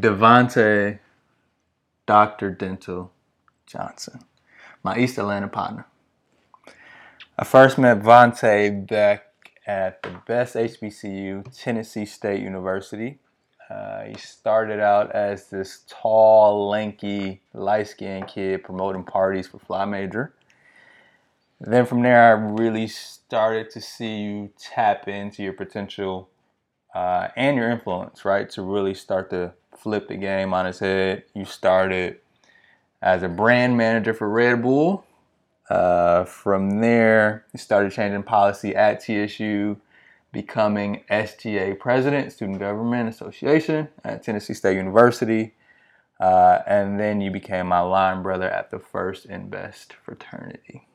Devonte Dr. Dental Johnson, my East Atlanta partner. I first met Vontae back at the best HBCU, Tennessee State University. Uh, he started out as this tall, lanky, light skinned kid promoting parties for Fly Major. Then from there, I really started to see you tap into your potential uh, and your influence, right? To really start to flip the game on its head. You started as a brand manager for Red Bull. Uh, from there, you started changing policy at TSU, becoming SGA president, Student Government Association at Tennessee State University. Uh, and then you became my line brother at the First and Best fraternity.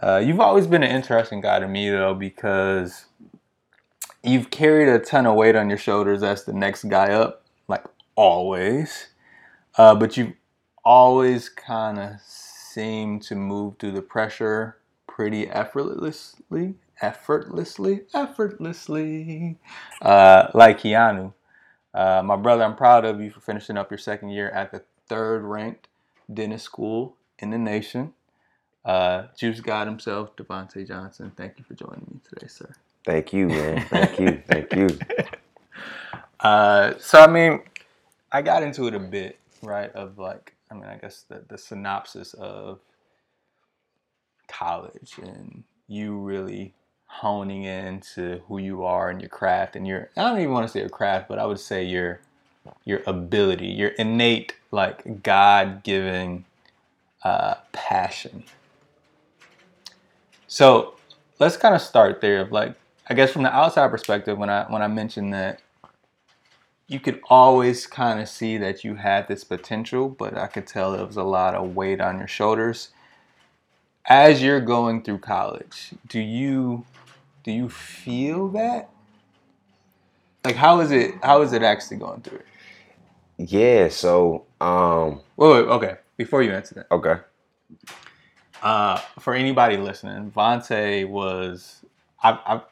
Uh, you've always been an interesting guy to me, though, because you've carried a ton of weight on your shoulders as the next guy up, always. Uh, but you've always kind of seemed to move through the pressure pretty effortlessly, effortlessly, effortlessly, uh, like Keanu. Uh, my brother, I'm proud of you for finishing up your second year at the third ranked dentist school in the nation. Uh, Juice God himself, Devonte Johnson. Thank you for joining me today, sir. Thank you, man. Thank you. Thank you. Uh, so I mean, I got into it a bit, right? Of like, I mean, I guess the the synopsis of college and you really honing into who you are and your craft and your I don't even want to say your craft, but I would say your your ability, your innate like God given uh, passion. So let's kind of start there. Of like, I guess from the outside perspective, when I when I mentioned that you could always kind of see that you had this potential, but I could tell there was a lot of weight on your shoulders. As you're going through college, do you do you feel that? Like how is it how is it actually going through it? Yeah, so um Wait, wait, okay. Before you answer that. okay. Uh, for anybody listening, Vontae was I've, I've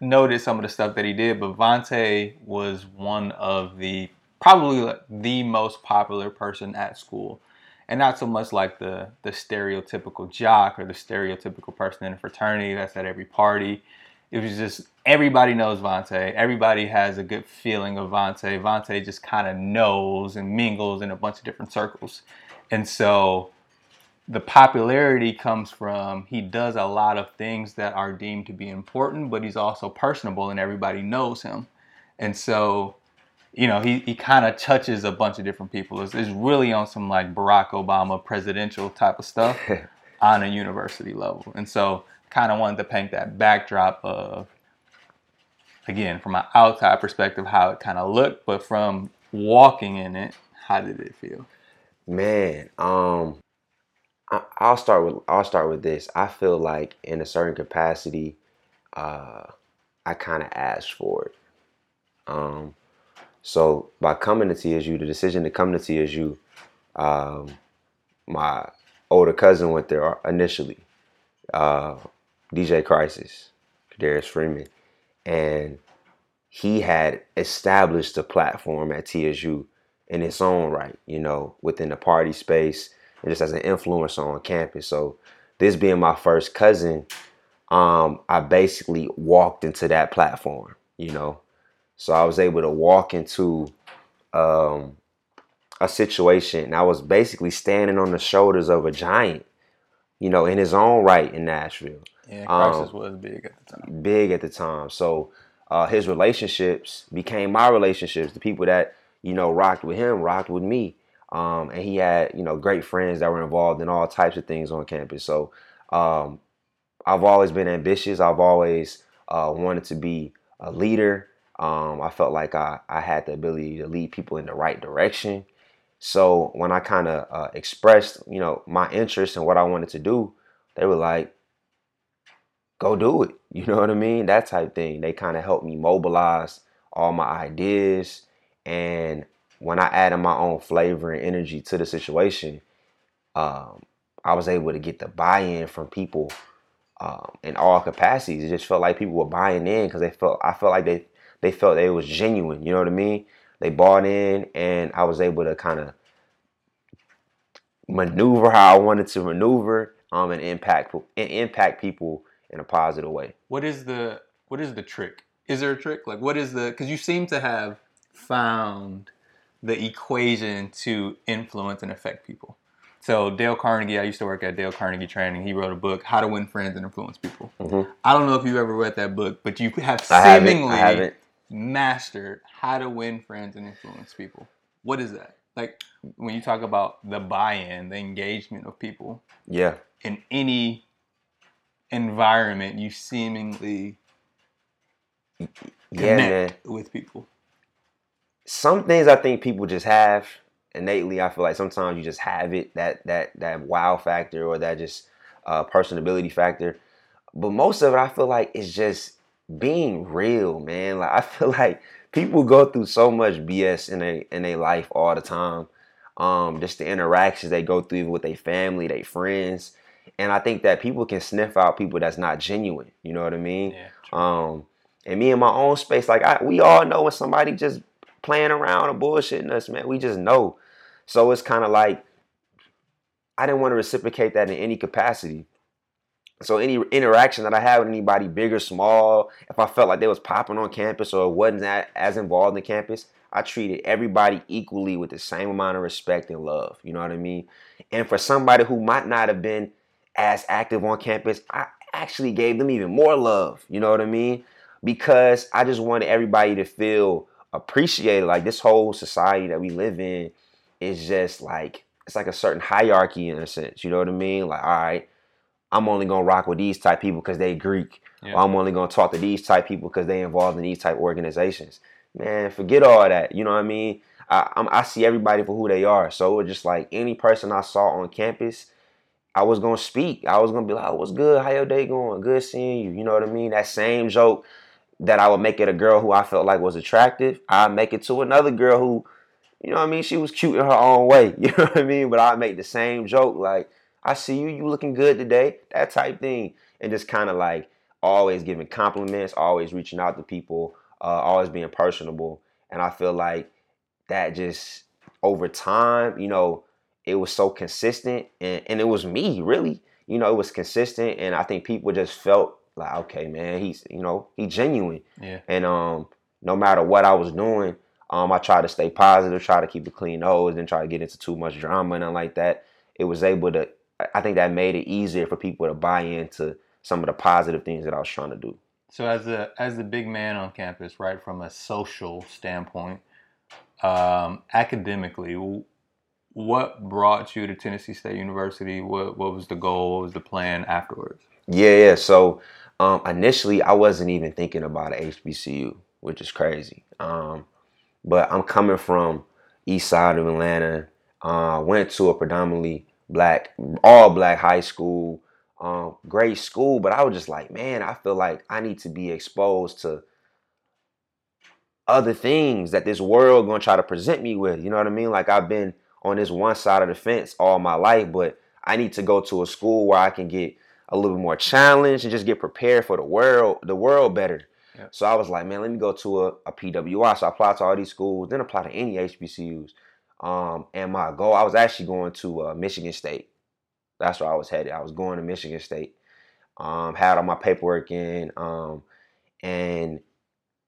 noticed some of the stuff that he did, but Vontae was one of the probably the most popular person at school, and not so much like the the stereotypical jock or the stereotypical person in a fraternity that's at every party. It was just everybody knows Vontae. Everybody has a good feeling of Vontae. Vontae just kind of knows and mingles in a bunch of different circles, and so the popularity comes from he does a lot of things that are deemed to be important, but he's also personable and everybody knows him. And so, you know, he, he kind of touches a bunch of different people. It's, it's really on some like Barack Obama presidential type of stuff on a university level. And so, kind of wanted to paint that backdrop of, again, from an outside perspective, how it kind of looked, but from walking in it, how did it feel? Man, um I'll start with I'll start with this. I feel like in a certain capacity, uh, I kind of asked for it. Um, so by coming to TSU, the decision to come to TSU, um, my older cousin went there initially, uh, DJ Crisis, Darius Freeman, and he had established a platform at TSU in its own right, you know, within the party space and just as an influencer on campus. So this being my first cousin, um, I basically walked into that platform, you know. So I was able to walk into um, a situation and I was basically standing on the shoulders of a giant, you know, in his own right in Nashville. Yeah, Crisis um, was big at the time. Big at the time. So uh, his relationships became my relationships. The people that, you know, rocked with him rocked with me. Um, and he had, you know, great friends that were involved in all types of things on campus. So um, I've always been ambitious. I've always uh, wanted to be a leader. Um, I felt like I, I had the ability to lead people in the right direction. So when I kind of uh, expressed, you know, my interest in what I wanted to do, they were like, go do it. You know what I mean? That type thing. They kind of helped me mobilize all my ideas and when I added my own flavor and energy to the situation, um, I was able to get the buy-in from people um, in all capacities. It just felt like people were buying in because they felt I felt like they they felt it was genuine. You know what I mean? they bought in, and I was able to kind of maneuver how I wanted to maneuver, um, and impact and impact people in a positive way. What is the what is the trick? Is there a trick? Like, what is the? Because you seem to have found the equation to influence and affect people. So Dale Carnegie, I used to work at Dale Carnegie Training. He wrote a book, How to Win Friends and Influence People. Mm-hmm. I don't know if you've ever read that book, but you have seemingly haven't, mastered how to win friends and influence people. What is that? Like when you talk about the buy-in, the engagement of people. Yeah. In any environment, you seemingly yeah, connect man. with people. Some things I think people just have innately. I feel like sometimes you just have it that that that wow factor or that just uh, personability factor. But most of it, I feel like is just being real, man. Like I feel like people go through so much BS in a in their life all the time. Um, just the interactions they go through with their family, their friends, and I think that people can sniff out people that's not genuine. You know what I mean? Yeah, um, and me in my own space, like I, we all know when somebody just playing around or bullshitting us, man. We just know. So it's kind of like I didn't want to reciprocate that in any capacity. So any interaction that I had with anybody, big or small, if I felt like they was popping on campus or wasn't as involved in campus, I treated everybody equally with the same amount of respect and love. You know what I mean? And for somebody who might not have been as active on campus, I actually gave them even more love. You know what I mean? Because I just wanted everybody to feel appreciated. Like this whole society that we live in is just like it's like a certain hierarchy in a sense. You know what I mean? Like, all right, I'm only gonna rock with these type people because they Greek. Yeah. I'm only gonna talk to these type people because they involved in these type organizations. Man, forget all that. You know what I mean? I, I'm, I see everybody for who they are. So it was just like any person I saw on campus, I was gonna speak. I was gonna be like, oh, "What's good? How your day going? Good seeing you." You know what I mean? That same joke that I would make it a girl who I felt like was attractive, I'd make it to another girl who you know what I mean? She was cute in her own way. You know what I mean? But I'd make the same joke like, I see you, you looking good today, that type thing. And just kind of like always giving compliments, always reaching out to people, uh, always being personable. And I feel like that just over time, you know, it was so consistent and, and it was me really. You know, it was consistent and I think people just felt like, okay, man, he's you know, he genuine. Yeah. And um no matter what I was doing, um, I tried to stay positive, try to keep a clean nose, didn't try to get into too much drama and like that. It was able to. I think that made it easier for people to buy into some of the positive things that I was trying to do. So as a as the big man on campus, right, from a social standpoint, um, academically, what brought you to Tennessee State University? What what was the goal? What was the plan afterwards? Yeah, yeah. So um, initially, I wasn't even thinking about a HBCU, which is crazy. Um, but I'm coming from east side of Atlanta. Uh, went to a predominantly black, all black high school, um, great school. But I was just like, man, I feel like I need to be exposed to other things that this world gonna try to present me with. You know what I mean? Like I've been on this one side of the fence all my life, but I need to go to a school where I can get a little bit more challenged and just get prepared for the world, the world better. So I was like, man, let me go to a, a PWI. So I applied to all these schools, then apply to any HBCUs. Um, and my goal, I was actually going to uh, Michigan State. That's where I was headed. I was going to Michigan State. Um, had all my paperwork in. Um, and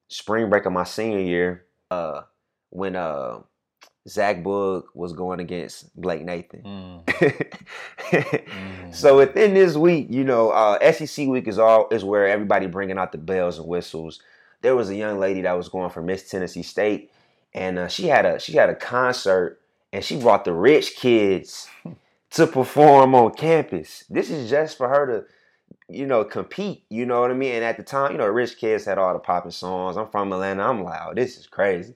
spring break of my senior year, uh, when uh, Zach Boog was going against Blake Nathan. Mm. mm. So within this week, you know, uh, SEC week is all is where everybody bringing out the bells and whistles. There was a young lady that was going for Miss Tennessee State, and uh, she had a she had a concert, and she brought the rich kids to perform on campus. This is just for her to, you know, compete. You know what I mean? And at the time, you know, Rich Kidz had all the popping songs. I'm from Atlanta. I'm like, oh, this is crazy.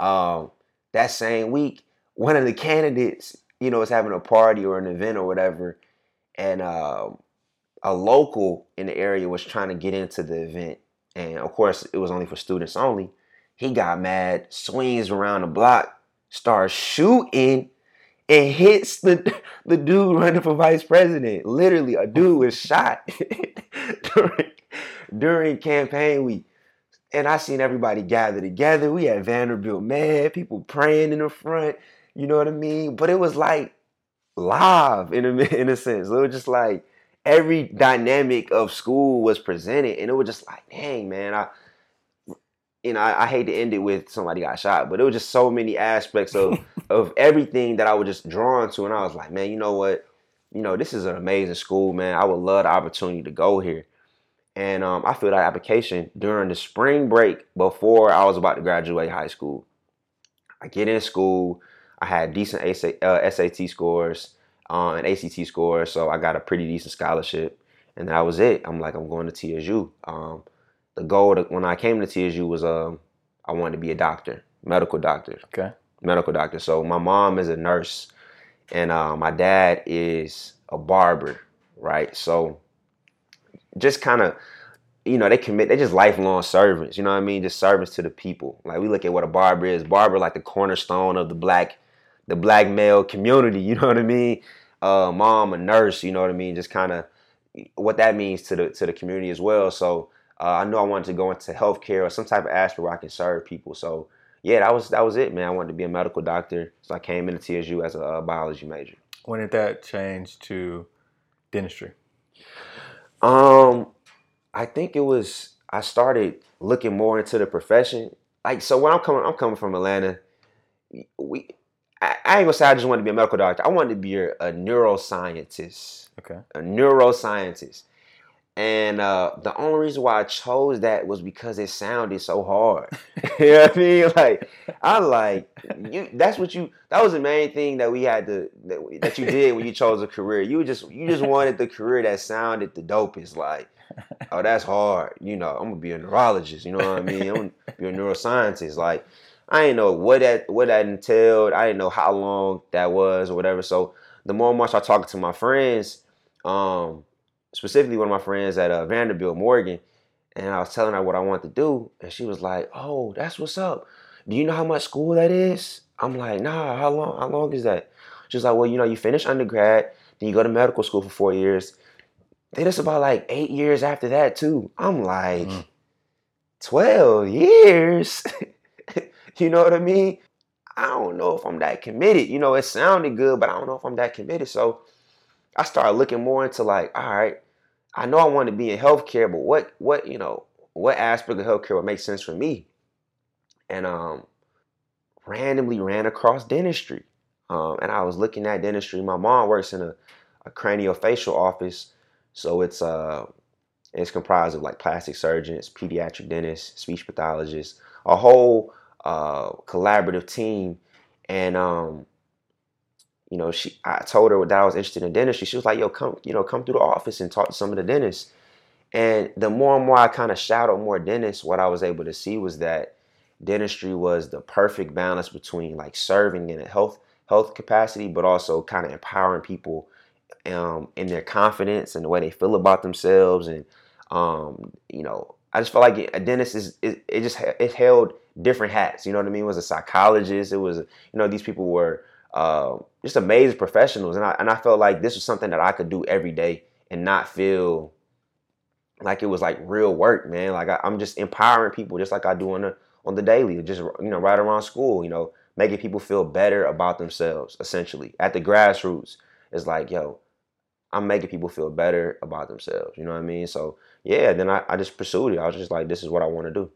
Um, that same week, one of the candidates, you know, is having a party or an event or whatever, and uh, a local in the area was trying to get into the event, and of course, it was only for students only. He got mad, swings around the block, starts shooting, and hits the the dude running for vice president. Literally, a dude was shot during during campaign week. And I seen everybody gather together. We had Vanderbilt, man, people praying in the front. You know what I mean? But it was like live in a in a sense. It was just like every dynamic of school was presented, and it was just like, dang, man, I. You know, I, I hate to end it with somebody got shot, but it was just so many aspects of of everything that I was just drawn to, and I was like, man, you know what? You know, this is an amazing school, man. I would love the opportunity to go here. And um, I filled out application during the spring break before I was about to graduate high school. I get in school. I had decent uh, SAT scores uh, and ACT scores, so I got a pretty decent scholarship. And that was it. I'm like, I'm going to TSU. Um, the goal to, when I came to TSU was um, I wanted to be a doctor, medical doctor. Okay. Medical doctor. So my mom is a nurse, and uh, my dad is a barber, right? So just kind of you know, they commit, they just lifelong servants, you know what I mean? Just servants to the people. Like we look at what a barber is. Barber like the cornerstone of the black, the black male community, you know what I mean? Uh, mom, a nurse, you know what I mean? Just kind of what that means to the to the community as well. So uh, I knew I wanted to go into healthcare or some type of aspect where I can serve people. So yeah, that was that was it, man. I wanted to be a medical doctor, so I came into TSU as a biology major. When did that change to dentistry? Um, I think it was I started looking more into the profession. Like so when I'm coming I'm coming from Atlanta, we I, I ain't gonna say I just wanted to be a medical doctor. I wanted to be a, a neuroscientist. Okay. A neuroscientist. And uh, the only reason why I chose that was because it sounded so hard. you know what I mean? Like I like you. That's what you. That was the main thing that we had to that, that you did when you chose a career. You just you just wanted the career that sounded the dopest. Like oh, that's hard. You know, I'm gonna be a neurologist. You know what I mean? I'm gonna be a neuroscientist. Like, I didn't know what that what that entailed. I didn't know how long that was or whatever. So the more and more I started talking to my friends, um, specifically one of my friends at uh, Vanderbilt Morgan, and I was telling her what I wanted to do, and she was like, "Oh, that's what's up. Do you know how much school that is?" I'm like, "Nah. How long? How long is that?" She's like, "Well, you know, you finish undergrad, then you go to medical school for four years, then it's about like eight years after that too. I'm like, mm. 12 years? you know what I mean? I don't know if I'm that committed. You know, it sounded good, but I don't know if I'm that committed. So I started looking more into like, all right, I know I want to be in healthcare, but what what, you know, what aspect of healthcare would make sense for me? And um randomly ran across dentistry. Um, and I was looking at dentistry. My mom works in a, a craniofacial office so it's uh it's comprised of like plastic surgeons, pediatric dentists, speech pathologists, a whole uh, collaborative team. And um, you know, she I told her that I was interested in dentistry. She was like, "Yo, come, you know, come through the office and talk to some of the dentists." And the more and more I kind of shadowed more dentists, what I was able to see was that dentistry was the perfect balance between like serving in a health health capacity, but also kind of empowering people um, in their confidence and the way they feel about themselves. And, um, you know, I just felt like a dentist is, it, it just, it held different hats. You know what I mean? It was a psychologist. It was, you know, these people were uh, just amazing professionals. And I, and I felt like this was something that I could do every day and not feel like it was like real work, man. Like I, am just empowering people just like I do on the, on the daily, just, you know, right around school, you know, making people feel better about themselves, essentially at the grassroots. It's like, yo, I'm making people feel better about themselves. You know what I mean? So yeah, then I, I just pursued it. I was just like, this is what I want to do.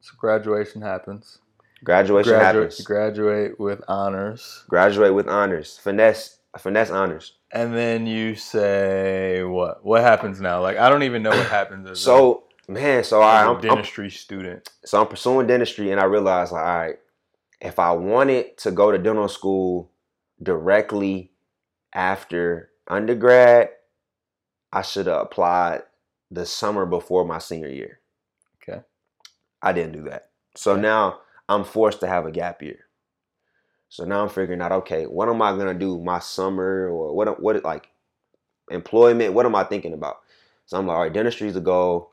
So graduation happens. Graduation graduate, happens. Graduate with honors. Graduate with honors. Finesse finesse honors. And then you say what? What happens now? Like I don't even know what happens. so a, man, so I, am dentistry I'm, student. So I'm pursuing dentistry, and I realized like, all right, if I wanted to go to dental school directly after undergrad, I should have applied the summer before my senior year. Okay. I didn't do that. So okay. now I'm forced to have a gap year. So now I'm figuring out, okay, what am I gonna do my summer or what what like employment? What am I thinking about? So I'm like, all right, dentistry is the goal,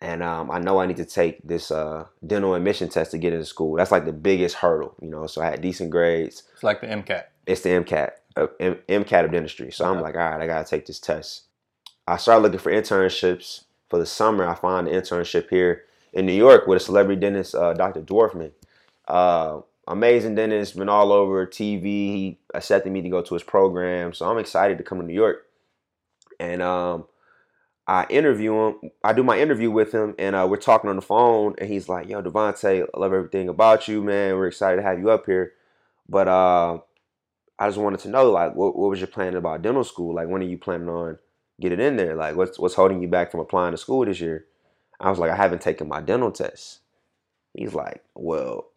and um, I know I need to take this uh, dental admission test to get into school. That's like the biggest hurdle, you know. So I had decent grades. It's like the MCAT. It's the MCAT. M- MCAT of dentistry. So I'm like, all right, I gotta take this test. I started looking for internships for the summer. I found an internship here in New York with a celebrity dentist, uh, Dr. Dorfman. Uh, amazing dentist, been all over TV. He accepted me to go to his program, so I'm excited to come to New York. And um, I interview him. I do my interview with him, and uh, we're talking on the phone. And he's like, "Yo, Devonte, I love everything about you, man. We're excited to have you up here." But uh, I just wanted to know, like, what, what was your plan about dental school? Like, when are you planning on getting in there? Like, what's what's holding you back from applying to school this year? I was like, I haven't taken my dental test. He's like, well,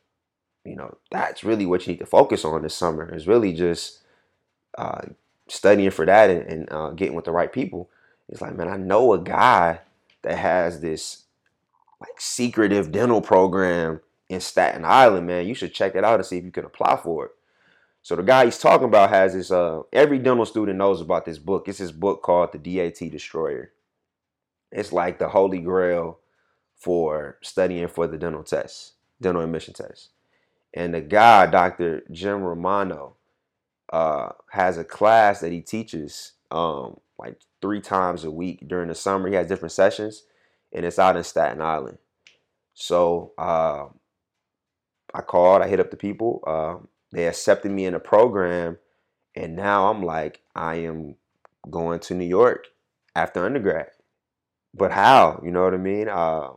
you know, that's really what you need to focus on this summer. Is really just uh, studying for that and, and uh, getting with the right people. It's like, man, I know a guy that has this like secretive dental program in Staten Island, man. You should check it out and see if you can apply for it. So the guy he's talking about has this. Uh, every dental student knows about this book. It's this book called The DAT Destroyer. It's like the holy grail for studying for the dental test, dental admission test. And the guy, Dr. Jim Romano, uh, has a class that he teaches um, like three times a week during the summer. He has different sessions, and it's out in Staten Island. So uh, I called, I hit up the people. Uh, they accepted me in the program, and now I'm like, I am going to New York after undergrad. But how? You know what I mean? Uh,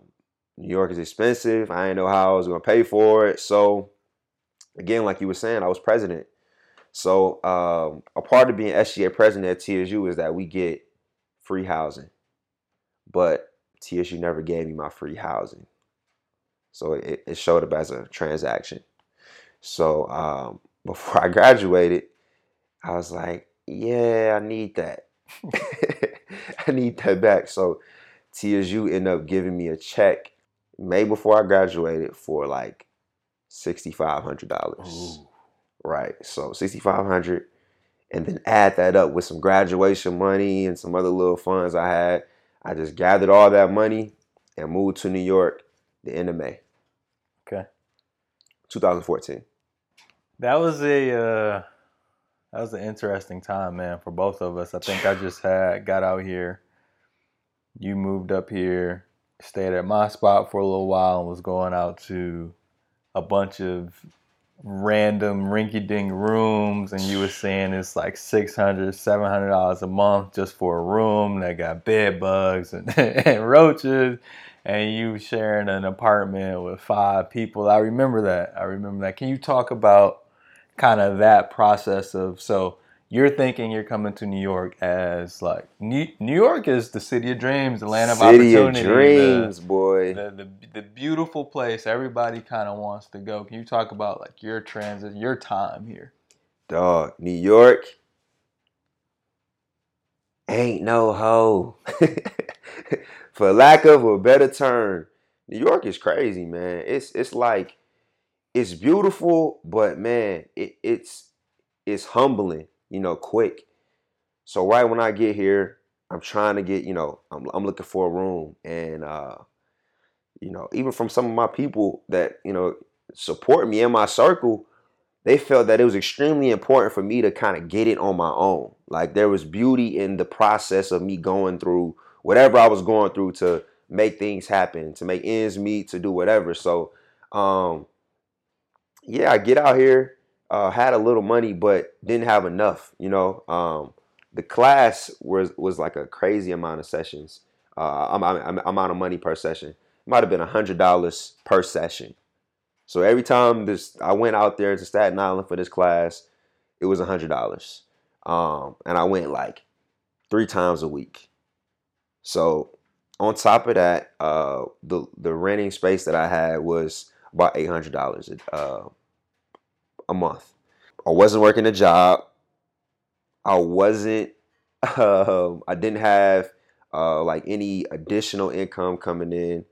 New York is expensive. I didn't know how I was going to pay for it. So, again, like you were saying, I was president. So, um, a part of being SGA president at TSU is that we get free housing. But TSU never gave me my free housing. So, it, it showed up as a transaction. So, um, before I graduated, I was like, yeah, I need that. I need that back. So, TSU ended up giving me a check May before I graduated for like sixty five hundred dollars. Right. So sixty five hundred and then add that up with some graduation money and some other little funds I had. I just gathered all that money and moved to New York the end of May. Okay. 2014. That was a uh, that was an interesting time, man, for both of us. I think I just had got out here. You moved up here stayed at my spot for a little while and was going out to a bunch of random rinky-dink rooms and you were saying it's like 600 700 dollars a month just for a room that got bed bugs and, and roaches. And you sharing an apartment with five people. I remember that. I remember that. Can you talk about kind of that process of so you're thinking you're coming to New York as like New, New York is the city of dreams, the land of city opportunity, of dreams, the, boy, the, the, the beautiful place everybody kind of wants to go. Can you talk about like your transit, your time here? Dog, New York ain't no hoe. For lack of a better term, New York is crazy, man. It's it's like it's beautiful, but man, it, it's it's humbling you know, quick. So right when I get here, I'm trying to get, you know, I'm, I'm looking for a room. And, uh, you know, even from some of my people that, you know, support me in my circle, they felt that it was extremely important for me to kind of get it on my own. Like there was beauty in the process of me going through whatever I was going through to make things happen, to make ends meet, to do whatever. So, um, yeah, I get out here uh, had a little money but didn't have enough. You know, um, the class was was like a crazy amount of sessions, uh, amount of money per session. It might have been a hundred dollars per session. So every time this, I went out there to Staten Island for this class, it was a hundred dollars, um, and I went like three times a week. So on top of that, uh, the the renting space that I had was about eight hundred dollars uh, a month. I wasn't working a job. I wasn't. Um, I didn't have uh, like any additional income coming in.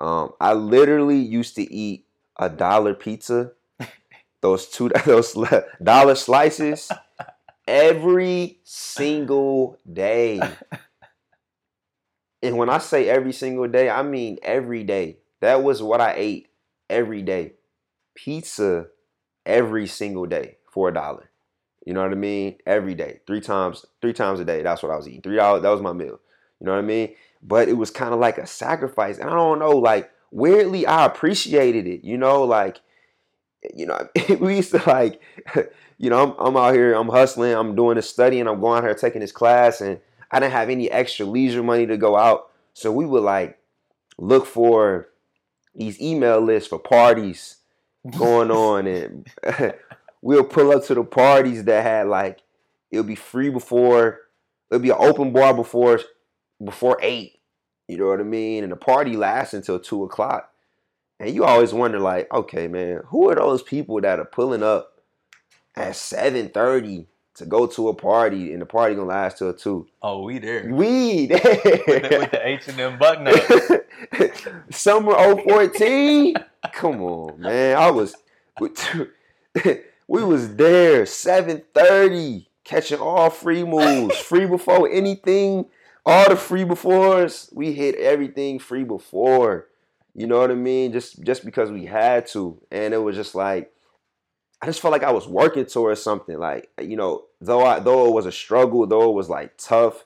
Um, I literally used to eat a dollar pizza, those two those dollar slices, every single day. And when I say every single day, I mean every day. That was what I ate every day. Pizza every single day for a dollar. You know what I mean? Every day, three times, three times a day. That's what I was eating. Three dollars. That was my meal. You know what I mean? But it was kind of like a sacrifice, and I don't know, like weirdly I appreciated it. You know, like you know, we used to like, you know, I'm, I'm out here, I'm hustling, I'm doing this study, and I'm going out here taking this class, and I didn't have any extra leisure money to go out, so we would like look for these email lists for parties going on, and we'll pull up to the parties that had like it'll be free before it'll be an open bar before before eight. You know what I mean? And the party lasts until two o'clock. And you always wonder, like, okay, man, who are those people that are pulling up at seven thirty to go to a party, and the party gonna last till two? Oh, we there. We there with the H and M button up. Summer 014. Come on, man. I was we was there 7:30 catching all free moves, free before anything, all the free befores. We hit everything free before. You know what I mean? Just just because we had to. And it was just like I just felt like I was working towards something. Like, you know, though I though it was a struggle, though it was like tough,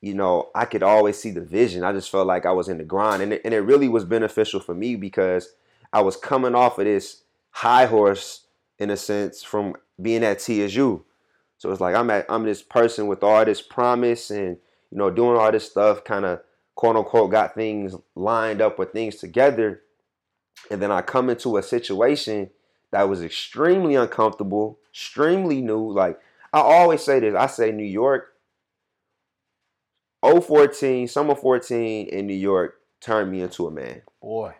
you know, I could always see the vision. I just felt like I was in the grind. And it, and it really was beneficial for me because I was coming off of this high horse in a sense from being at TSU. So it's like I'm at I'm this person with all this promise and you know doing all this stuff kind of quote unquote got things lined up with things together. And then I come into a situation that was extremely uncomfortable, extremely new. Like I always say this, I say New York 014, summer 14 in New York turned me into a man. Boy.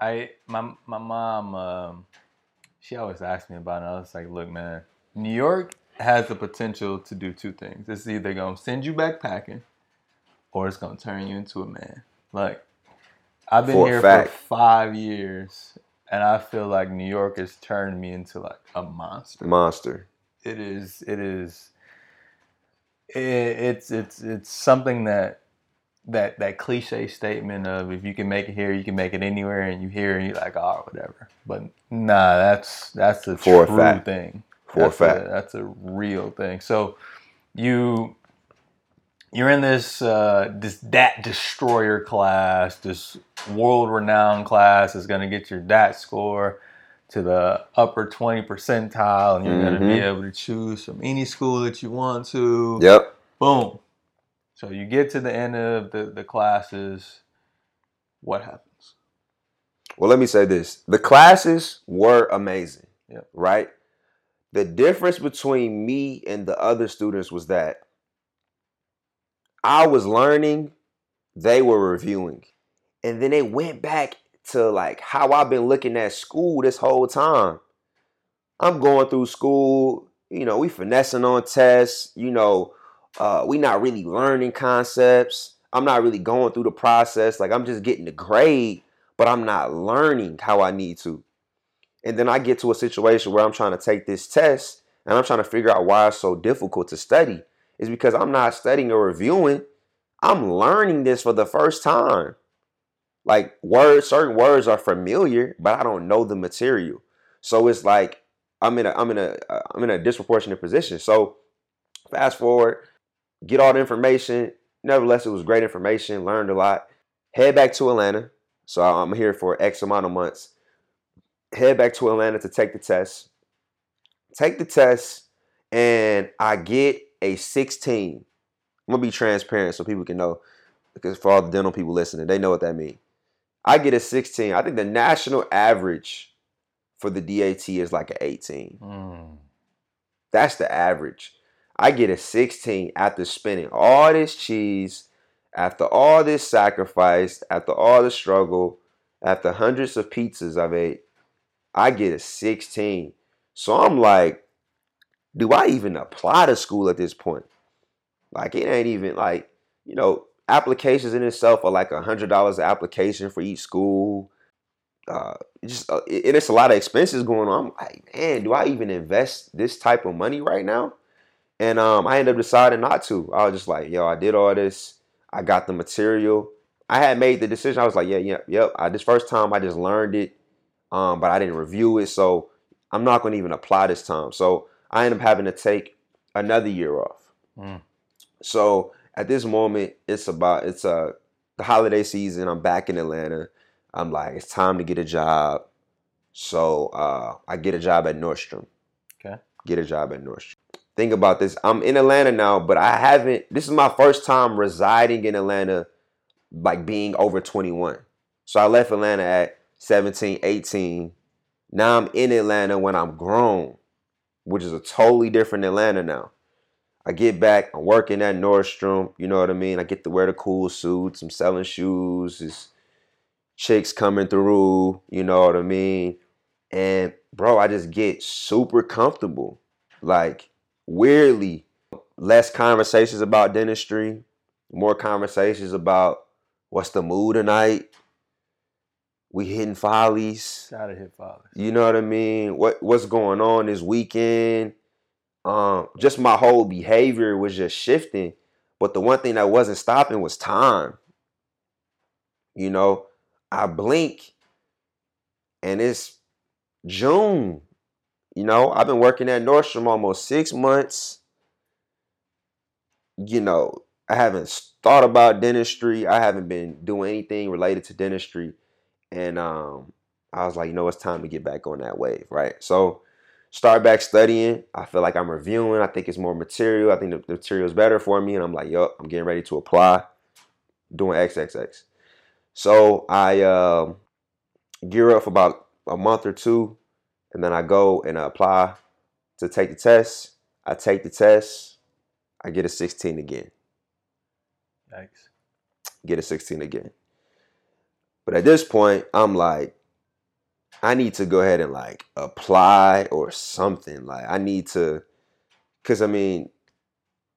I my my mom um, she always asked me about it. I was like, look, man, New York has the potential to do two things. It's either gonna send you back packing or it's gonna turn you into a man. Like I've been for here for five years, and I feel like New York has turned me into like a monster. Monster. It is. It is. It, it's it's it's something that that that cliche statement of if you can make it here, you can make it anywhere, and you hear and you're like, oh, whatever. But nah, that's that's the For true a thing. For that's a fact, a, that's a real thing. So you you're in this uh, this DAT destroyer class, this world renowned class is going to get your DAT score to the upper 20 percentile, and you're mm-hmm. going to be able to choose from any school that you want to. Yep. Boom. So you get to the end of the, the classes. What happens? Well, let me say this the classes were amazing. Yep. Right? The difference between me and the other students was that I was learning, they were reviewing. And then they went back to like how I've been looking at school this whole time. I'm going through school, you know, we finessing on tests, you know, uh, we not really learning concepts. I'm not really going through the process. Like I'm just getting the grade, but I'm not learning how I need to. And then I get to a situation where I'm trying to take this test and I'm trying to figure out why it's so difficult to study is because I'm not studying or reviewing. I'm learning this for the first time. Like words, certain words are familiar, but I don't know the material. So it's like I'm in a I'm in a I'm in a disproportionate position. So fast forward, get all the information. Nevertheless, it was great information. Learned a lot. Head back to Atlanta. So I'm here for X amount of months. Head back to Atlanta to take the test. Take the test, and I get a 16. I'm gonna be transparent so people can know, because for all the dental people listening, they know what that means. I get a 16. I think the national average for the DAT is like an 18. Mm. That's the average. I get a 16 after spending all this cheese, after all this sacrifice, after all the struggle, after hundreds of pizzas I've ate. I get a 16. So I'm like, do I even apply to school at this point? Like it ain't even like, you know, applications in itself are like a hundred dollars an application for each school. Uh, just uh, and it's a lot of expenses going on. I'm like, man, do I even invest this type of money right now? And um, I ended up deciding not to. I was just like, yo, I did all this. I got the material. I had made the decision. I was like, yeah, yeah, yep. I, this first time I just learned it, um, but I didn't review it, so I'm not going to even apply this time. So I ended up having to take another year off. Mm. So at this moment, it's about it's uh the holiday season. I'm back in Atlanta. I'm like, it's time to get a job. So uh, I get a job at Nordstrom. Okay. Get a job at Nordstrom. Think about this. I'm in Atlanta now, but I haven't. This is my first time residing in Atlanta, like being over 21. So I left Atlanta at 17, 18. Now I'm in Atlanta when I'm grown, which is a totally different Atlanta now. I get back, I'm working at Nordstrom, you know what I mean? I get to wear the cool suits, I'm selling shoes, it's chicks coming through, you know what I mean? And bro, I just get super comfortable. Like weirdly, less conversations about dentistry, more conversations about what's the mood tonight. We hitting follies. Gotta hit fathers. You know what I mean? What what's going on this weekend? Um, just my whole behavior was just shifting. But the one thing that wasn't stopping was time. You know, I blink and it's June. You know, I've been working at Nordstrom almost six months. You know, I haven't thought about dentistry. I haven't been doing anything related to dentistry. And um, I was like, you know, it's time to get back on that wave, right? So start back studying. I feel like I'm reviewing. I think it's more material. I think the, the material is better for me. And I'm like, yup, I'm getting ready to apply, doing XXX. So I um, gear up for about a month or two, and then I go and I apply to take the test. I take the test. I get a 16 again. Yikes. Get a 16 again. But at this point, I'm like, I need to go ahead and like apply or something. Like I need to, cause I mean,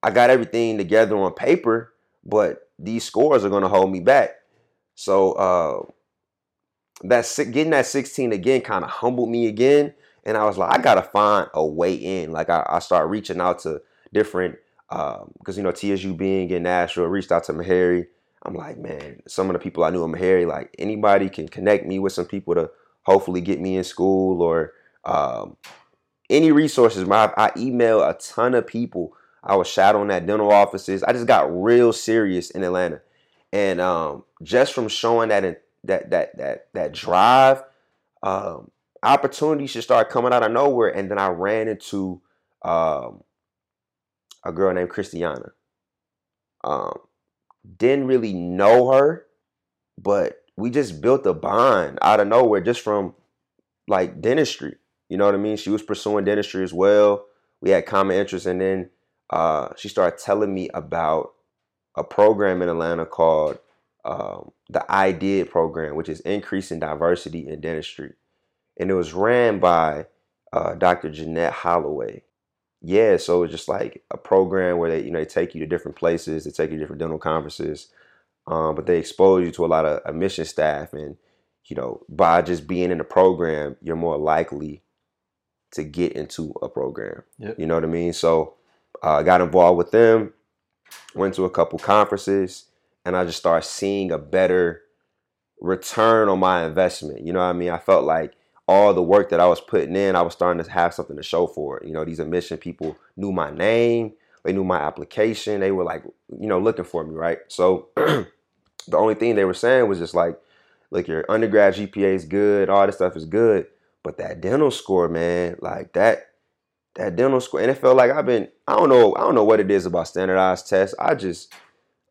I got everything together on paper, but these scores are gonna hold me back. So uh that getting that 16 again kind of humbled me again. And I was like, I gotta find a way in. Like I, I start reaching out to different um, because you know TSU being in Nashville, reached out to Meharry. I'm like, man, some of the people I knew in Meharry, like anybody can connect me with some people to hopefully get me in school or um, any resources. My I email a ton of people. I was shadowing at dental offices. I just got real serious in Atlanta, and um, just from showing that that that that that drive, um, opportunities should start coming out of nowhere. And then I ran into um, a girl named Christiana. Um, didn't really know her, but we just built a bond out of nowhere just from like dentistry. You know what I mean? She was pursuing dentistry as well. We had common interests, and then uh, she started telling me about a program in Atlanta called um, the I Did program, which is increasing diversity in dentistry, and it was ran by uh, Dr. Jeanette Holloway. Yeah, so it's just like a program where they, you know, they take you to different places, they take you to different dental conferences, um, but they expose you to a lot of admission staff, and you know, by just being in the program, you're more likely to get into a program. Yep. You know what I mean? So I uh, got involved with them, went to a couple conferences, and I just started seeing a better return on my investment. You know what I mean? I felt like all the work that I was putting in, I was starting to have something to show for it. You know, these admission people knew my name, they knew my application, they were like, you know, looking for me, right? So the only thing they were saying was just like, look, your undergrad GPA is good, all this stuff is good, but that dental score, man, like that, that dental score, and it felt like I've been, I don't know, I don't know what it is about standardized tests. I just,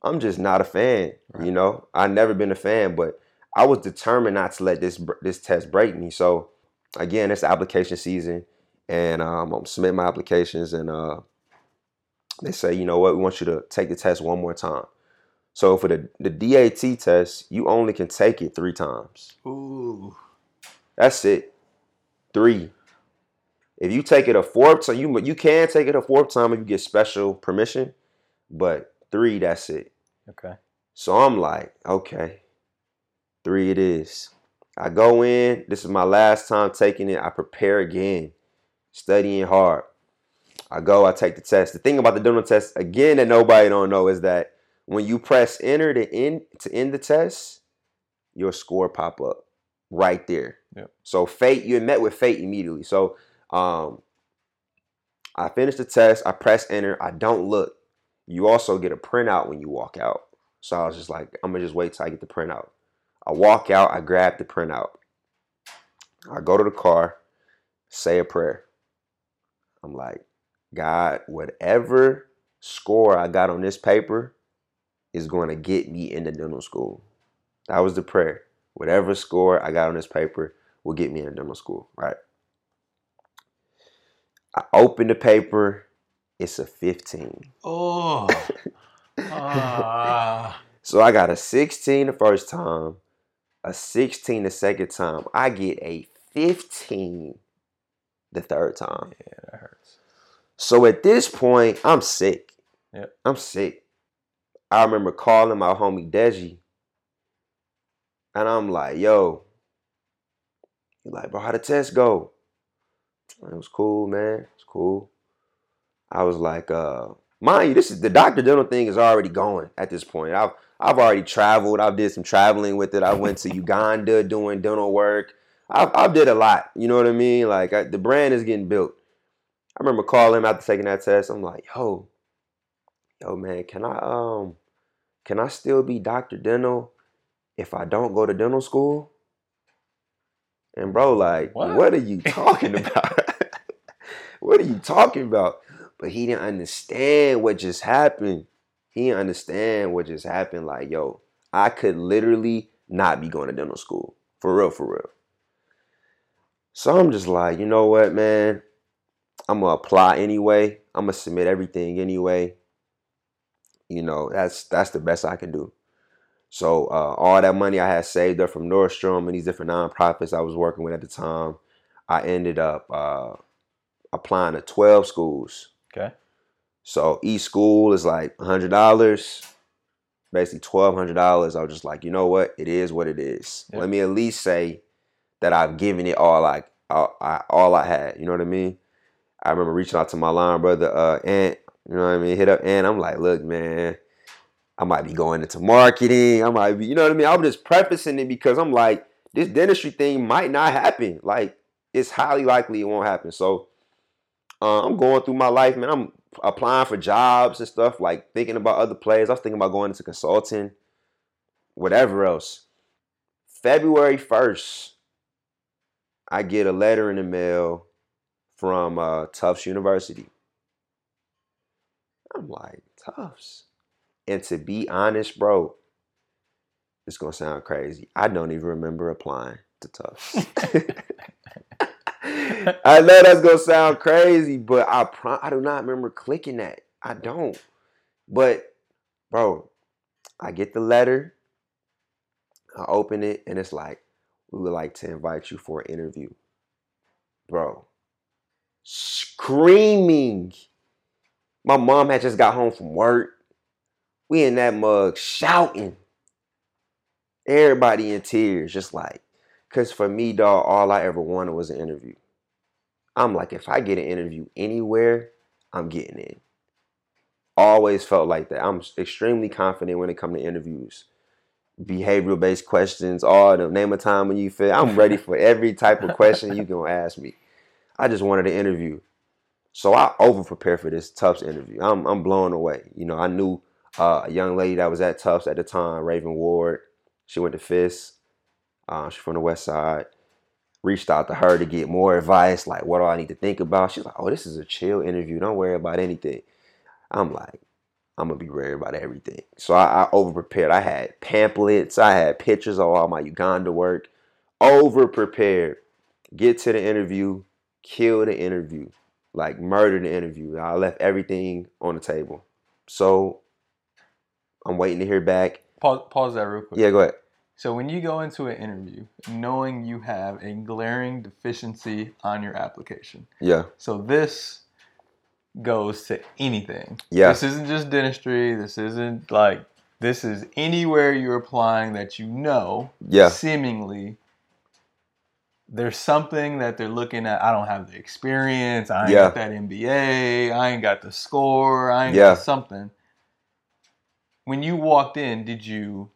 I'm just not a fan. Right. You know, I've never been a fan, but I was determined not to let this this test break me. So again, it's application season, and um, I'm submitting my applications, and uh, they say, you know what, we want you to take the test one more time. So for the, the DAT test, you only can take it three times. Ooh. That's it. Three. If you take it a fourth time, you you can take it a fourth time if you get special permission, but three, that's it. Okay. So I'm like, okay, three it is. I go in. This is my last time taking it. I prepare again, studying hard. I go. I take the test. The thing about the dental test, again, that nobody don't know is that when you press enter to end to end the test, your score pop up right there. Yep. So fate, you're met with fate immediately. So um, I finish the test. I press enter. I don't look. You also get a printout when you walk out. So I was just like, I'm gonna just wait till I get the printout. I walk out, I grab the printout. I go to the car, say a prayer. I'm like, God, whatever score I got on this paper is going to get me into dental school. That was the prayer. Whatever score I got on this paper will get me into dental school, right? I open the paper, it's a 15. Oh. Ah. So I got a 16 the first time, a 16 the second time. I get a 15 the third time. yeah, that hurts. So at this point, I'm sick. Yep. I'm sick. I remember calling my homie Deji, and I'm like, "Yo," he like, "Bro, how the test go?" It was cool, man. It's cool. I was like, uh, mind you, this is the doctor dental thing is already going at this point. I've I've already traveled. I've did some traveling with it. I went to Uganda doing dental work. I've I've did a lot. You know what I mean? Like I, the brand is getting built. I remember calling him after taking that test. I'm like, yo, yo, man, can I um, can I still be Doctor Dental if I don't go to dental school? And bro, like, What? what, are you talking about? what are you talking about? But he didn't understand what just happened. He didn't understand what just happened. Like, yo, I could literally not be going to dental school. For real, for real. So I'm just like, you know what, man? I'm gonna apply anyway. I'm gonna submit everything anyway. You know, that's that's the best I can do. So uh, all that money I had saved up from Nordstrom and these different nonprofits I was working with at the time, I ended up uh, applying to 12 schools. Okay. So each school is like hundred dollars, basically twelve hundred dollars. I was just like, you know what? It is what it is. Yeah. Let me at least say that I've given it all I, all I all I had. You know what I mean? I remember reaching out to my line brother, uh, Ant. You know what I mean? Hit up Ant. I'm like, look, man, I might be going into marketing. I might be, you know what I mean? I'm just prefacing it because I'm like, this dentistry thing might not happen. Like, it's highly likely it won't happen. So, uh, I'm going through my life, man. I'm applying for jobs and stuff, like thinking about other plays. I was thinking about going into consulting, whatever else. February 1st, I get a letter in the mail from uh, Tufts University. I'm like, Tufts. And to be honest, bro, it's gonna sound crazy. I don't even remember applying to Tufts. I know that's gonna sound crazy, but I pro- I do not remember clicking that. I don't. But bro, I get the letter, I open it, and it's like, we would like to invite you for an interview. Bro, screaming. My mom had just got home from work. We in that mug shouting. Everybody in tears, just like, cause for me, dog, all I ever wanted was an interview. I'm like, if I get an interview anywhere, I'm getting in. Always felt like that. I'm extremely confident when it comes to interviews. Behavioral based questions, all the name of time when you feel I'm ready for every type of question you can ask me. I just wanted an interview. So I over prepared for this Tufts interview. I'm I'm blown away. You know, I knew uh, a young lady that was at Tufts at the time, Raven Ward. She went to FIS. Uh, she's from the West Side. Reached out to her to get more advice, like what do I need to think about? She's like, "Oh, this is a chill interview. Don't worry about anything." I'm like, "I'm gonna be worried about everything." So I, I over prepared. I had pamphlets. I had pictures of all my Uganda work. Over prepared. Get to the interview. Kill the interview. Like murder the interview. I left everything on the table. So I'm waiting to hear back. Pause, pause that real quick. Yeah, go ahead. So when you go into an interview, knowing you have a glaring deficiency on your application, Yeah, so this goes to anything. Yeah. This isn't just dentistry. This isn't like this is anywhere you're applying that you know yeah, seemingly there's something that they're looking at. I don't have the experience. I ain't Yeah. got that MBA. I ain't got the score. I ain't Yeah. got something. When you walked in, did you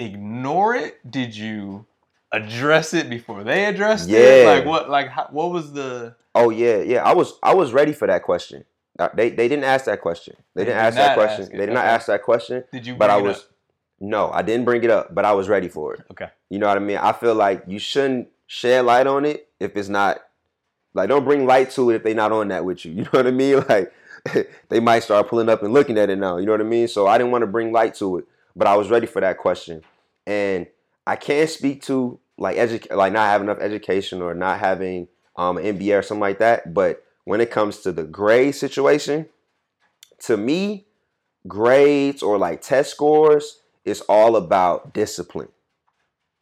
ignore it? Did you address it before they addressed it? Like what? Like how, what was the? Oh yeah, yeah. I was I was ready for that question. Uh, They they didn't ask that question. They, They didn't did ask that question. ask They did not ask that question. Did you? But I it was up? No, I didn't bring it up, but I was ready for it. Okay. You know what I mean? I feel like you shouldn't shed light on it if it's not like don't bring light to it if they're not on that with you. You know what I mean? Like they might start pulling up and looking at it now. You know what I mean? So I didn't want to bring light to it, but I was ready for that question. And I can't speak to like edu- like not having enough education or not having um, an MBA or something like that. But when it comes to the grade situation, to me, grades or like test scores is all about discipline,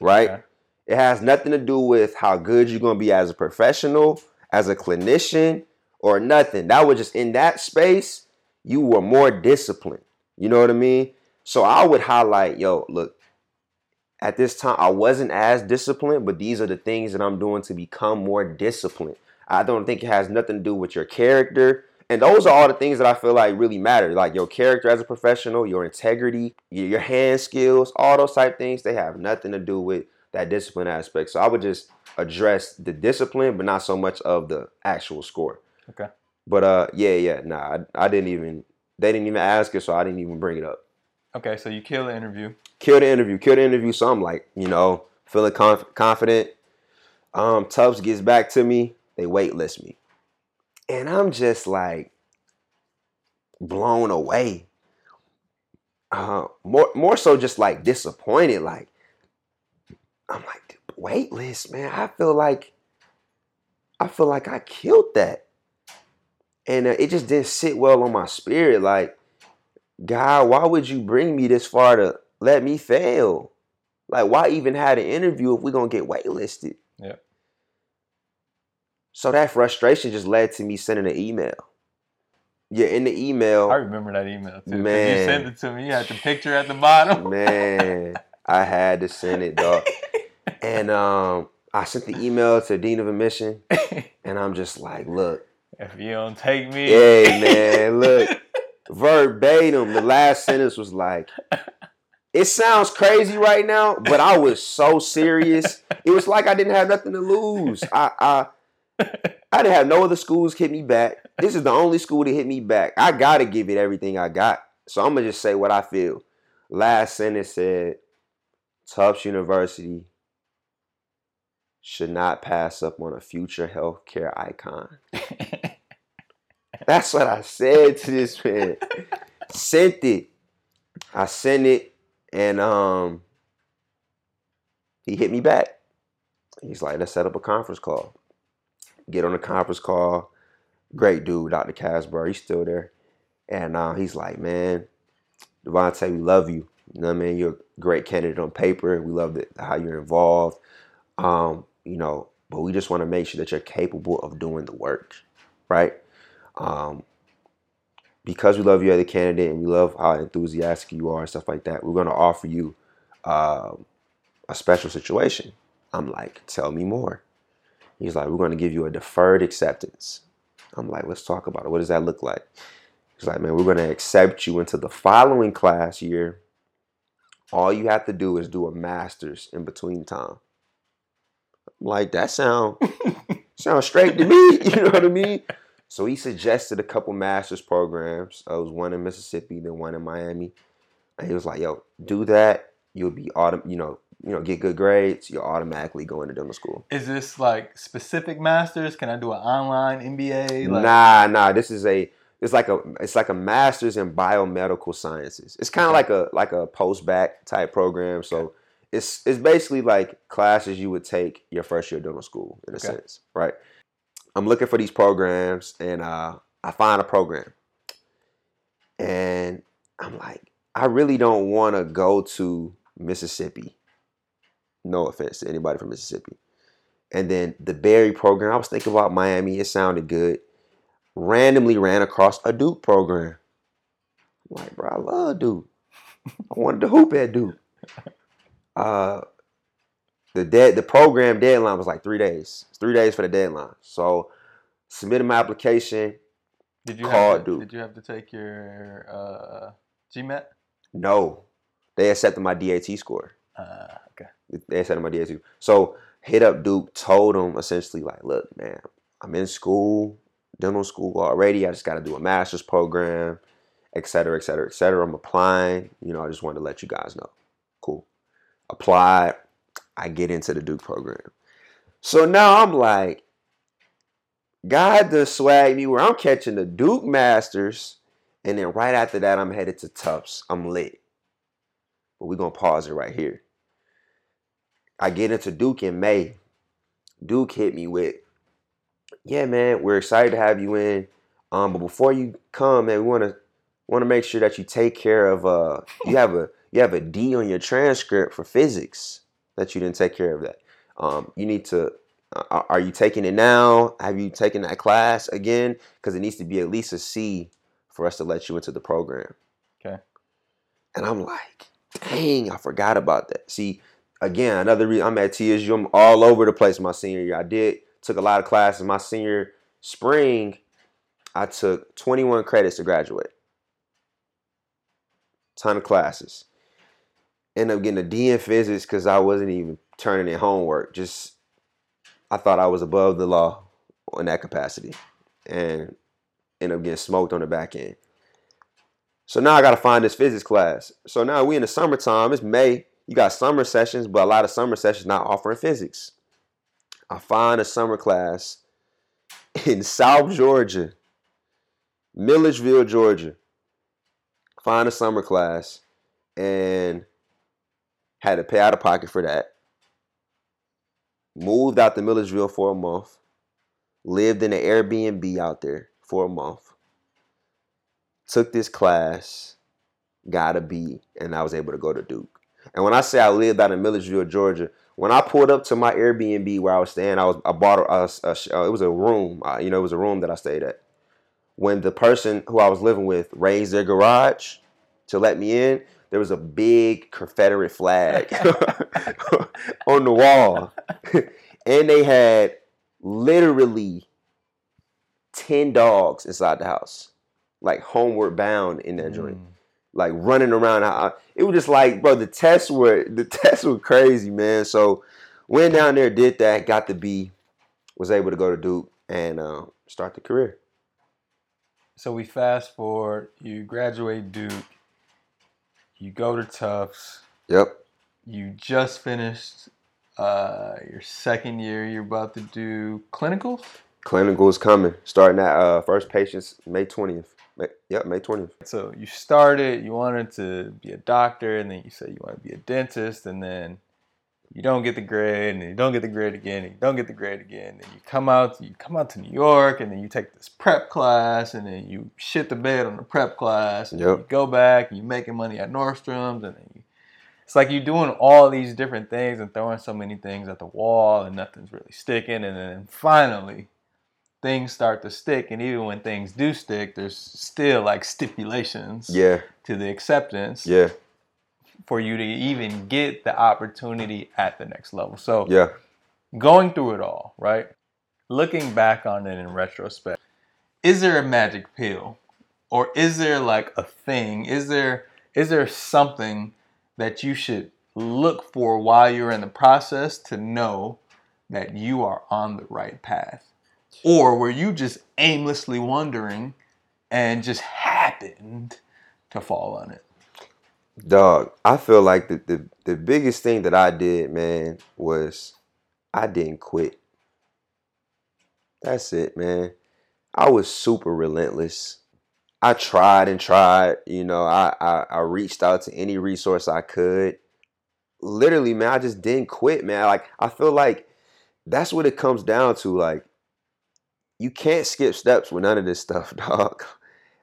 right? Okay. It has nothing to do with how good you're gonna be as a professional, as a clinician, or nothing. That was just in that space, you were more disciplined. You know what I mean? So I would highlight, yo, look, at this time I wasn't as disciplined, but these are the things that I'm doing to become more disciplined. I don't think it has nothing to do with your character. And those are all the things that I feel like really matter. Like your character as a professional, your integrity, your hand skills, all those type things, they have nothing to do with that discipline aspect. So I would just address the discipline, but not so much of the actual score. Okay. But uh yeah, yeah, nah, I, I didn't even they didn't even ask it, so I didn't even bring it up. Okay, so you kill the interview. Kill the interview, kill the interview. So I'm like, you know, feeling conf- confident. Um, Tufts gets back to me. They waitlist me, and I'm just like blown away. Uh, more more so, just like disappointed. Like I'm like waitlist, man. I feel like I feel like I killed that, and uh, it just didn't sit well on my spirit. Like, God, why would you bring me this far to let me fail? Like, why even have an interview if we're gonna get waitlisted? Yeah. So that frustration just led to me sending an email. Yeah, in the email. I remember that email too. 'cause You sent it to me. You had the picture at the bottom. man, I had to send it, dog. And um, I sent the email to the Dean of Admission, and I'm just like, look, if you don't take me, hey man, look, verbatim. The last sentence was like, it sounds crazy right now, but I was so serious. It was like I didn't have nothing to lose. I I I didn't have no other schools hit me back. This is the only school that hit me back. I gotta give it everything I got. So I'm gonna just say what I feel. Last sentence said, Tufts University should not pass up on a future healthcare icon. That's what I said to this man. Sent it. I sent it, and um, he hit me back. He's like, "Let's set up a conference call." Get on a conference call. Great dude, Dr. Casper. He's still there, and uh, he's like, "Man, Devontae, we love you. You know what I mean? You're a great candidate on paper. We love how you're involved. Um, you know, but we just want to make sure that you're capable of doing the work, right? Um, because we love you as a candidate and we love how enthusiastic you are and stuff like that, we're going to offer you um, a special situation. I'm like, tell me more. He's like, we're going to give you a deferred acceptance. I'm like, let's talk about it. What does that look like? He's like, man, we're going to accept you into the following class year. All you have to do is do a master's in between time. I'm like, that sound sounds straight to me. You know what I mean? So he suggested a couple master's programs. I was one in Mississippi, then one in Miami. And he was like, "Yo, do that. You'll be autom- you know, you know, get good grades. You'll automatically go into dental school." Is this like specific masters? Can I do an online MBA? Like, nah, nah. This is a it's like a it's like a master's in biomedical sciences. It's kind of like a like a post bac type program. So it's it's basically like classes you would take your first year of dental school in a Okay. sense, right? I'm looking for these programs, and uh, I find a program, and I'm like, I really don't want to go to Mississippi. No offense to anybody from Mississippi. And then the Barry program, I was thinking about Miami. It sounded good. Randomly ran across a Duke program. I'm like, bro, I love Duke. I wanted to hoop at Duke. Uh, the dead the program deadline was like three days. It's three days for the deadline. So submitted my application. Did you Call have to, Duke. Did you have to take your uh, GMAT? No, they accepted my DAT score. Uh, okay. They accepted my DAT. So hit up Duke, told him essentially like, look, man, I'm in school, dental school already. I just got to do a master's program, et cetera, et cetera, et cetera. I'm applying. You know, I just wanted to let you guys know. Cool. Applied. I get into the Duke program. So now I'm like, God does swag me where I'm catching the Duke Masters, and then right after that, I'm headed to Tufts. I'm lit. But we're gonna pause it right here. I get into Duke in May. Duke hit me with, yeah, man, we're excited to have you in. Um, but before you come, man, we wanna wanna make sure that you take care of uh you have a you have a D on your transcript for physics that you didn't take care of that. Um, you need to uh, are you taking it now? Have you taken that class again? Because it needs to be at least a C for us to let you into the program. Okay. And I'm like, dang, I forgot about that. See, again, another reason I'm at TSU, I'm all over the place my senior year. I did took a lot of classes. My senior spring, I took 21 credits to graduate. Ton of classes. Ended up getting a D in physics because I wasn't even turning in homework. Just I thought I was above the law in that capacity, and end up getting smoked on the back end. So now I got to find this physics class. So now we in the summertime. It's May. You got summer sessions, but a lot of summer sessions not offering physics. I find a summer class in South Georgia, Milledgeville, Georgia. Find a summer class and had to pay out of pocket for that moved out to Milledgeville for a month, lived in an Airbnb out there for a month, took this class, got a B, and I was able to go to Duke. And when I say I lived out in Milledgeville, Georgia, when I pulled up to my Airbnb where I was staying, I was I bought a, a, a it was a room, uh, you know, it was a room that I stayed at. When the person who I was living with raised their garage to let me in, there was a big Confederate flag on the wall. and they had literally 10 dogs inside the house, like homeward bound in that mm. joint. Like running around. It was just like, bro, the tests were the tests were crazy, man. So went down there, did that, got the B, was able to go to Duke and uh, start the career. So we fast forward, you graduate Duke, you go to Tufts. Yep. You just finished uh, your second year. You're about to do clinicals. Clinicals coming. Starting at uh, first patients May twentieth. Yep, May twentieth. So you started. You wanted to be a doctor, and then you said you want to be a dentist, and then you don't get the grade, and you don't get the grade again, and you don't get the grade again, and you come out, you come out to New York, and then you take this prep class, and then you shit the bed on the prep class, and yep. you go back, and you're making money at Nordstrom's, and then you, it's like you're doing all these different things and throwing so many things at the wall, and nothing's really sticking, and then finally, things start to stick, and even when things do stick, there's still like stipulations, yeah, to the acceptance, yeah for you to even get the opportunity at the next level. So, yeah, going through it all, right? Looking back on it in retrospect, is there a magic pill or is there like a thing? Is there is there something that you should look for while you're in the process to know that you are on the right path? Or were you just aimlessly wandering and just happened to fall on it? Dog, I feel like the, the the biggest thing that I did, man, was I didn't quit. That's it, man. I was super relentless. I tried and tried, you know, I, I, I reached out to any resource I could. Literally, man, I just didn't quit, man. Like I feel like that's what it comes down to. Like, you can't skip steps with none of this stuff, dog.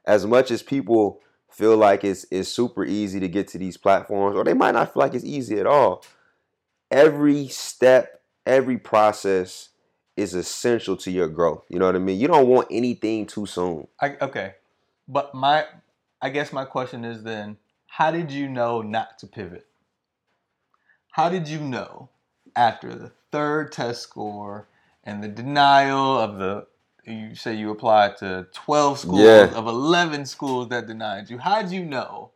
As much as people feel like it's it's super easy to get to these platforms, or they might not feel like it's easy at all. Every step, every process is essential to your growth. You know what I mean? You don't want anything too soon. I, okay, but my, I guess my question is then, how did you know not to pivot? How did you know after the third test score and the denial of the you say you applied to 12 schools yeah. of 11 schools that denied you. How'd you know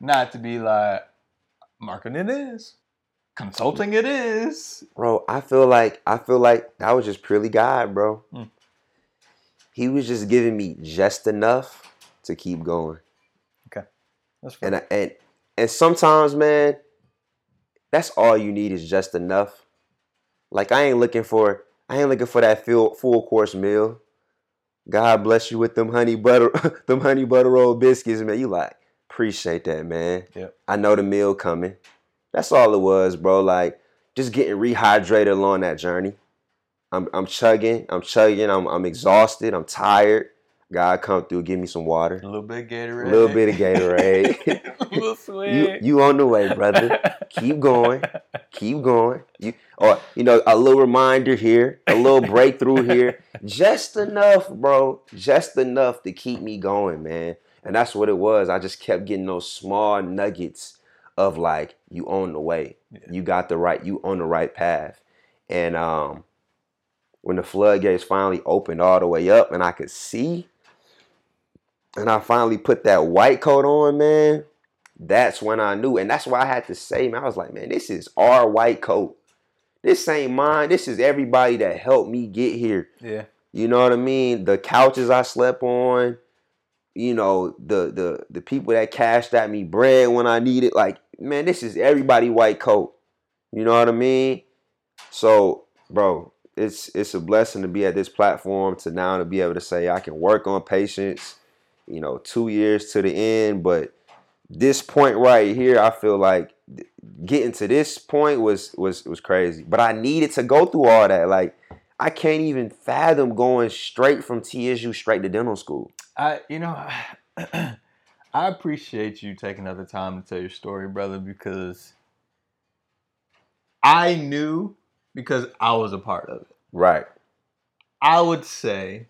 not to be like, marketing it is, consulting it is? Bro, I feel like, I feel like that was just purely God, bro. Hmm. He was just giving me just enough to keep going. Okay. That's fair. And, and, and sometimes, man, that's all you need is just enough. Like I ain't looking for I ain't looking for that full full course meal. God bless you with them honey butter them honey butter roll biscuits, man. You like appreciate that, man. Yep. I know the meal coming. That's all it was, bro. Like just getting rehydrated along that journey. I'm I'm chugging, I'm chugging, I'm I'm exhausted, I'm tired. God come through, give me some water. A little bit of Gatorade. A little bit of Gatorade. a little you you on the way, brother. Keep going. Keep going. You or you know, a little reminder here, a little breakthrough here. Just enough, bro. Just enough to keep me going, man. And that's what it was. I just kept getting those small nuggets of like, you on the way. Yeah. You got the right, you on the right path. And um when the floodgates finally opened all the way up and I could see, and I finally put that white coat on, man, that's when I knew. And that's why I had to say, man, I was like, man, this is our white coat. This ain't mine. This is everybody that helped me get here. Yeah. You know what I mean? The couches I slept on, you know, the the the people that cashed at me bread when I needed. Like, man, this is everybody white coat. You know what I mean? So, bro, it's it's a blessing to be at this platform to now to be able to say I can work on patients. You know, two years to the end, but this point right here, I feel like getting to this point was was was crazy. But I needed to go through all that. Like I can't even fathom going straight from TSU straight to dental school. I, you know, I appreciate you taking other time to tell your story, brother, because I knew because I was a part of it. Right. I would say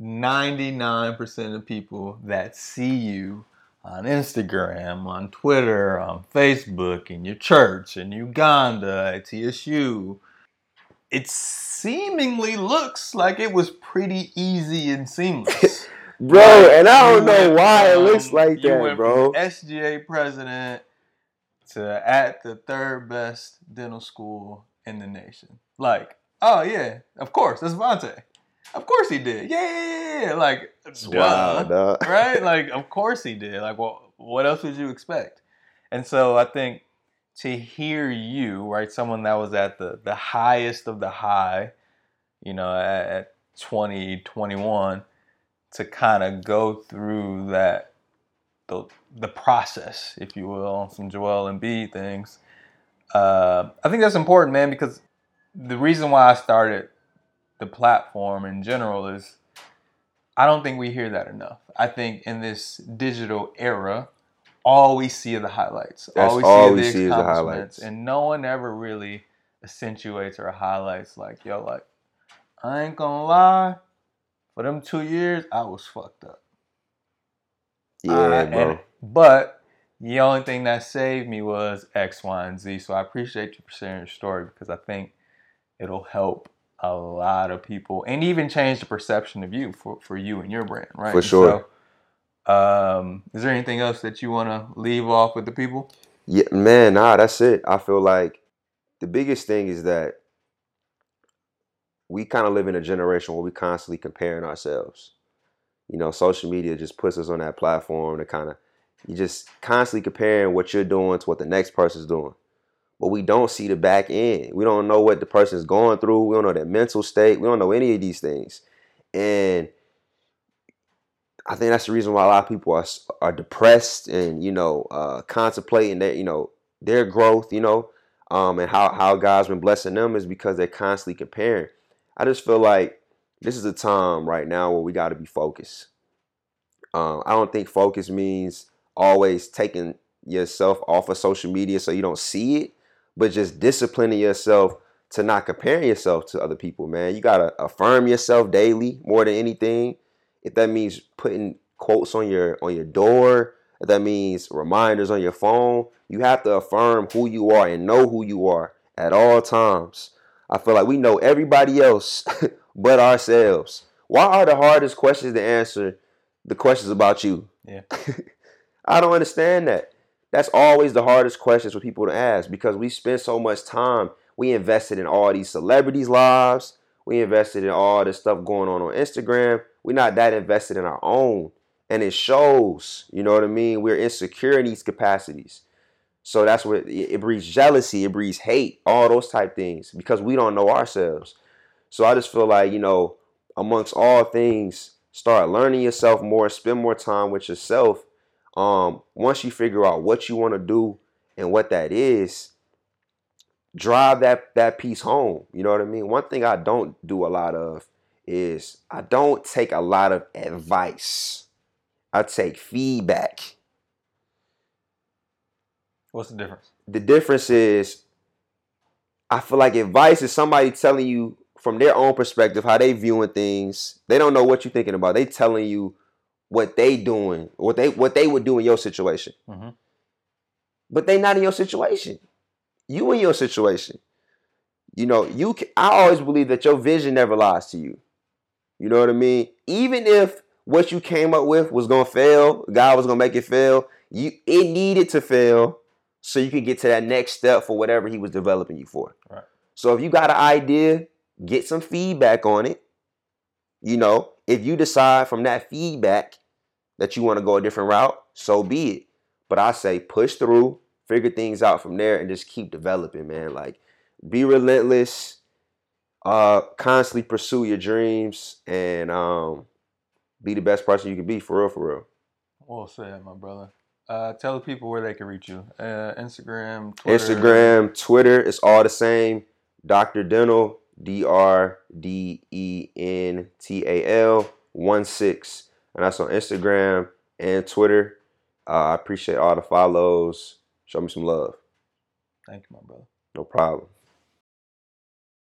99% of people that see you on Instagram, on Twitter, on Facebook, in your church, in Uganda, at TSU, it seemingly looks like it was pretty easy and seamless. Bro, and I don't know went why it um, looks like that, bro. From SGA president to at the third best dental school in the nation. Like, oh yeah, of course, that's Vontae. Of course he did. Yeah, yeah, yeah. Like, duh, Wow, dog. right? Like, of course he did. Like, well, what else would you expect? And so I think to hear you, right, someone that was at the the highest of the high, you know, at, at 20, 21, to kind of go through that the the process, if you will, on some Joel and B things. Uh, I think that's important, man, because the reason why I started the platform in general is I don't think we hear that enough. I think in this digital era, all we see are the highlights. That's all we all see we are the see is the highlights. and no one ever really accentuates or highlights like, yo, like I ain't gonna lie, for them two years, I was fucked up. Yeah, Uh, bro. and- but the only thing that saved me was X, Y, and Z. So I appreciate you for sharing your story because I think it'll help a lot of people and even change the perception of you for, for you and your brand, right? For sure. So, um, is there anything else that you want to leave off with the people? Yeah, man, nah, that's it. I feel like the biggest thing is that we kind of live in a generation where we constantly comparing ourselves. You know, social media just puts us on that platform to kind of you just constantly comparing what you're doing to what the next person's doing. But we don't see the back end. We don't know what the person's going through. We don't know their mental state. We don't know any of these things. And I think that's the reason why a lot of people are are depressed and you know uh, contemplating that you know their growth, you know, um, and how how God's been blessing them is because they're constantly comparing. I just feel like this is a time right now where we got to be focused. Um, I don't think focus means always taking yourself off of social media so you don't see it, but just disciplining yourself to not comparing yourself to other people. Man, you gotta affirm yourself daily more than anything if that means putting quotes on your on your door, if that means reminders on your phone, you have to affirm who you are and know who you are at all times. I feel like we know everybody else but ourselves. Why are the hardest questions to answer the questions about you? Yeah. I don't understand that. That's always the hardest questions for people to ask because we spend so much time. We invested in all these celebrities' lives. We invested in all this stuff going on on Instagram. We're not that invested in our own. And it shows, you know what I mean? We're insecure in these capacities. So that's what it, it breeds jealousy, it breeds hate, all those type things because we don't know ourselves. So I just feel like, you know, amongst all things, start learning yourself more, spend more time with yourself. Um, once you figure out what you want to do and what that is, drive that that piece home. You know what I mean? One thing I don't do a lot of is I don't take a lot of advice. I take feedback. What's the difference? The difference is I feel like advice is somebody telling you from their own perspective how they viewing things. They don't know what you're thinking about. They telling you what they doing, what they what they would do in your situation. Mm-hmm. But they not in your situation. You in your situation. You know, you. Can, I always believe that your vision never lies to you. You know what I mean? Even if what you came up with was gonna fail, God was gonna make it fail. You it needed to fail so you could get to that next step for whatever He was developing you for. Right. So if you got an idea, get some feedback on it. You know, if you decide from that feedback that you want to go a different route, so be it. But I say push through, figure things out from there, and just keep developing, man. Like be relentless, uh, constantly pursue your dreams, and um, be the best person you can be for real, for real. Well said, my brother. Uh, tell the people where they can reach you. Uh, Instagram, Twitter. Instagram, Twitter, it's all the same. Dr. Dental, D R D E N T A L one six, and that's on Instagram and Twitter. Uh, I appreciate all the follows. Show me some love. Thank you, my brother. No problem.